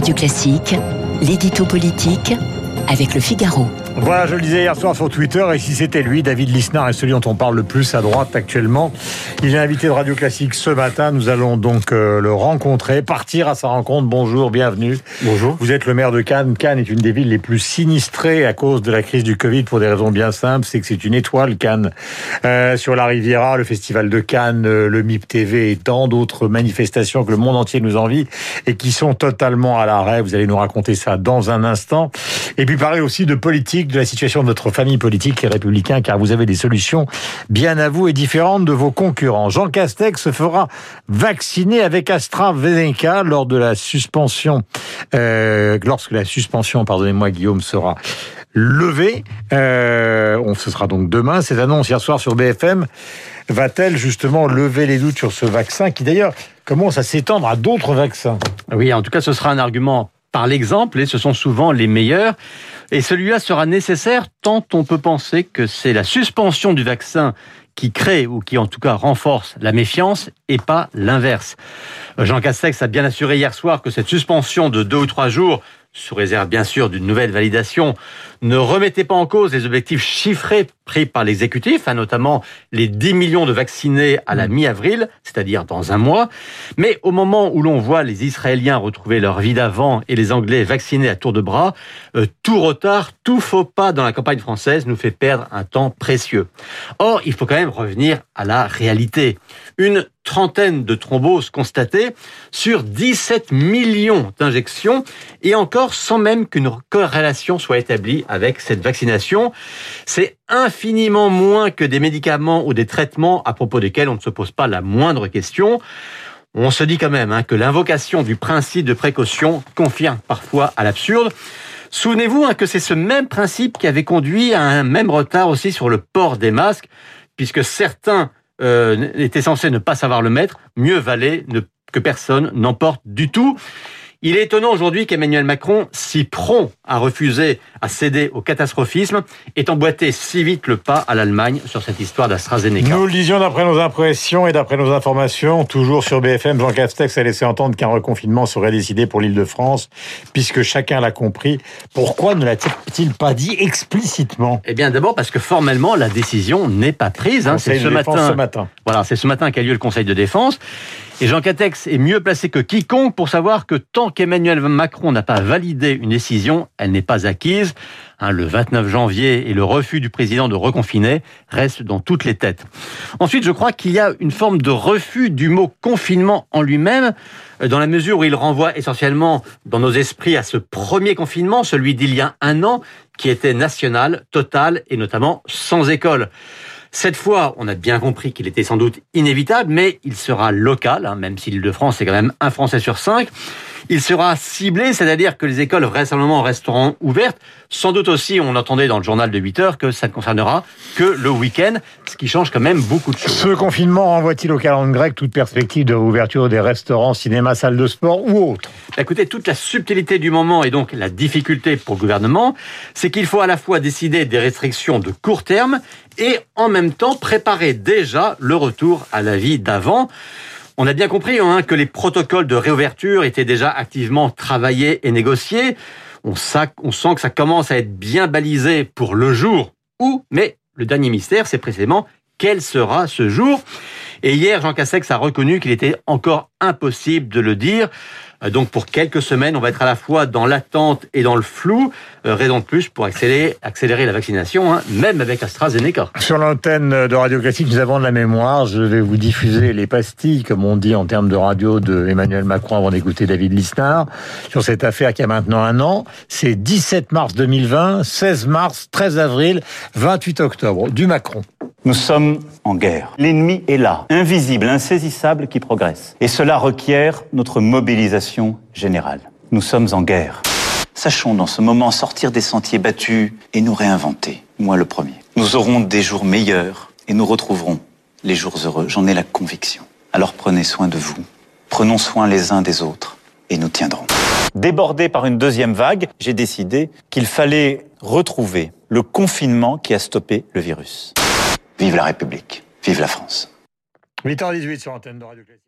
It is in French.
Radio Classique, l'édito politique avec le Figaro. Voilà, je le disais hier soir sur Twitter, et si c'était lui, David Lisnard est celui dont on parle le plus à droite actuellement. Il est invité de Radio Classique ce matin. Nous allons donc euh, le rencontrer, partir à sa rencontre. Bonjour, bienvenue. Bonjour. Vous êtes le maire de Cannes. Cannes est une des villes les plus sinistrées à cause de la crise du Covid pour des raisons bien simples. C'est que c'est une étoile, Cannes, euh, sur la Riviera, le Festival de Cannes, euh, le MIP TV et tant d'autres manifestations que le monde entier nous envie et qui sont totalement à l'arrêt. Vous allez nous raconter ça dans un instant. Et puis parler aussi de politique, de la situation de notre famille politique et républicain, car vous avez des solutions bien à vous et différentes de vos concurrents. Jean Castex se fera vacciner avec AstraZeneca lors de la suspension, euh, lorsque la suspension, pardonnez-moi Guillaume, sera levée. Euh, on, ce sera donc demain. Cette annonce hier soir sur BFM va-t-elle justement lever les doutes sur ce vaccin qui d'ailleurs commence à s'étendre à d'autres vaccins? Oui, en tout cas, ce sera un argument par l'exemple et ce sont souvent les meilleurs. Et celui-là sera nécessaire tant on peut penser que c'est la suspension du vaccin qui crée ou qui en tout cas renforce la méfiance et pas l'inverse. Jean Castex a bien assuré hier soir que cette suspension de deux ou trois jours sous réserve bien sûr d'une nouvelle validation, ne remettez pas en cause les objectifs chiffrés pris par l'exécutif, hein, notamment les 10 millions de vaccinés à la mm. mi-avril, c'est-à-dire dans un mois. Mais au moment où l'on voit les Israéliens retrouver leur vie d'avant et les Anglais vaccinés à tour de bras, euh, tout retard, tout faux pas dans la campagne française nous fait perdre un temps précieux. Or, il faut quand même revenir à la réalité. Une trentaine de thromboses constatées sur 17 millions d'injections et encore sans même qu'une corrélation soit établie avec cette vaccination. C'est infiniment moins que des médicaments ou des traitements à propos desquels on ne se pose pas la moindre question. On se dit quand même hein, que l'invocation du principe de précaution confirme parfois à l'absurde. Souvenez-vous hein, que c'est ce même principe qui avait conduit à un même retard aussi sur le port des masques, puisque certains euh, était censé ne pas savoir le mettre, mieux valait que personne n'en porte du tout. Il est étonnant aujourd'hui qu'Emmanuel Macron, si prompt à refuser, à céder au catastrophisme, ait emboîté si vite le pas à l'Allemagne sur cette histoire d'AstraZeneca. Nous le disions d'après nos impressions et d'après nos informations, toujours sur BFM, Jean Castex a laissé entendre qu'un reconfinement serait décidé pour l'île de France, puisque chacun l'a compris. Pourquoi ne l'a-t-il pas dit explicitement? Eh bien, d'abord parce que formellement, la décision n'est pas prise. Hein. C'est ce matin. ce matin. Voilà, c'est ce matin qu'a lieu le Conseil de défense. Et Jean Catex est mieux placé que quiconque pour savoir que tant qu'Emmanuel Macron n'a pas validé une décision, elle n'est pas acquise. Hein, le 29 janvier et le refus du président de reconfiner restent dans toutes les têtes. Ensuite, je crois qu'il y a une forme de refus du mot confinement en lui-même, euh, dans la mesure où il renvoie essentiellement dans nos esprits à ce premier confinement, celui d'il y a un an, qui était national, total et notamment sans école. Cette fois, on a bien compris qu'il était sans doute inévitable, mais il sera local, hein, même si l'île de France est quand même un Français sur cinq. Il sera ciblé, c'est-à-dire que les écoles vraisemblablement resteront ouvertes. Sans doute aussi, on entendait dans le journal de 8 heures que ça ne concernera que le week-end, ce qui change quand même beaucoup de choses. Ce confinement renvoie-t-il au calendrier grec toute perspective de réouverture des restaurants, cinémas, salles de sport ou autres? Écoutez, toute la subtilité du moment et donc la difficulté pour le gouvernement, c'est qu'il faut à la fois décider des restrictions de court terme et en même temps préparer déjà le retour à la vie d'avant. On a bien compris hein, que les protocoles de réouverture étaient déjà activement travaillés et négociés. On, sent que ça commence à être bien balisé pour le jour où, mais le dernier mystère, c'est précisément quel sera ce jour. Et hier, Jean Cassex a reconnu qu'il était encore impossible de le dire. Euh, donc pour quelques semaines, on va être à la fois dans l'attente et dans le flou. Euh, raison de plus pour accélérer, la vaccination, hein, même avec AstraZeneca. Sur l'antenne de Radio Classique, nous avons de la mémoire. Je vais vous diffuser les pastilles, comme on dit en termes de radio, de Emmanuel Macron avant d'écouter David Lisnard. Sur cette affaire qui a maintenant un an, c'est 17 mars 2020, 16 mars, 13 avril, 28 octobre, du Macron. Nous sommes en guerre. L'ennemi est là, invisible, insaisissable, qui progresse. Et cela requiert notre mobilisation générale. Nous sommes en guerre. Sachons dans ce moment sortir des sentiers battus et nous réinventer. Moi le premier. Nous aurons des jours meilleurs et nous retrouverons les jours heureux. J'en ai la conviction. Alors prenez soin de vous. Prenons soin les uns des autres et nous tiendrons. Débordé par une deuxième vague, j'ai décidé qu'il fallait retrouver le confinement qui a stoppé le virus. Vive la République. Vive la France. 8h18 sur Antenne de Radio Classique.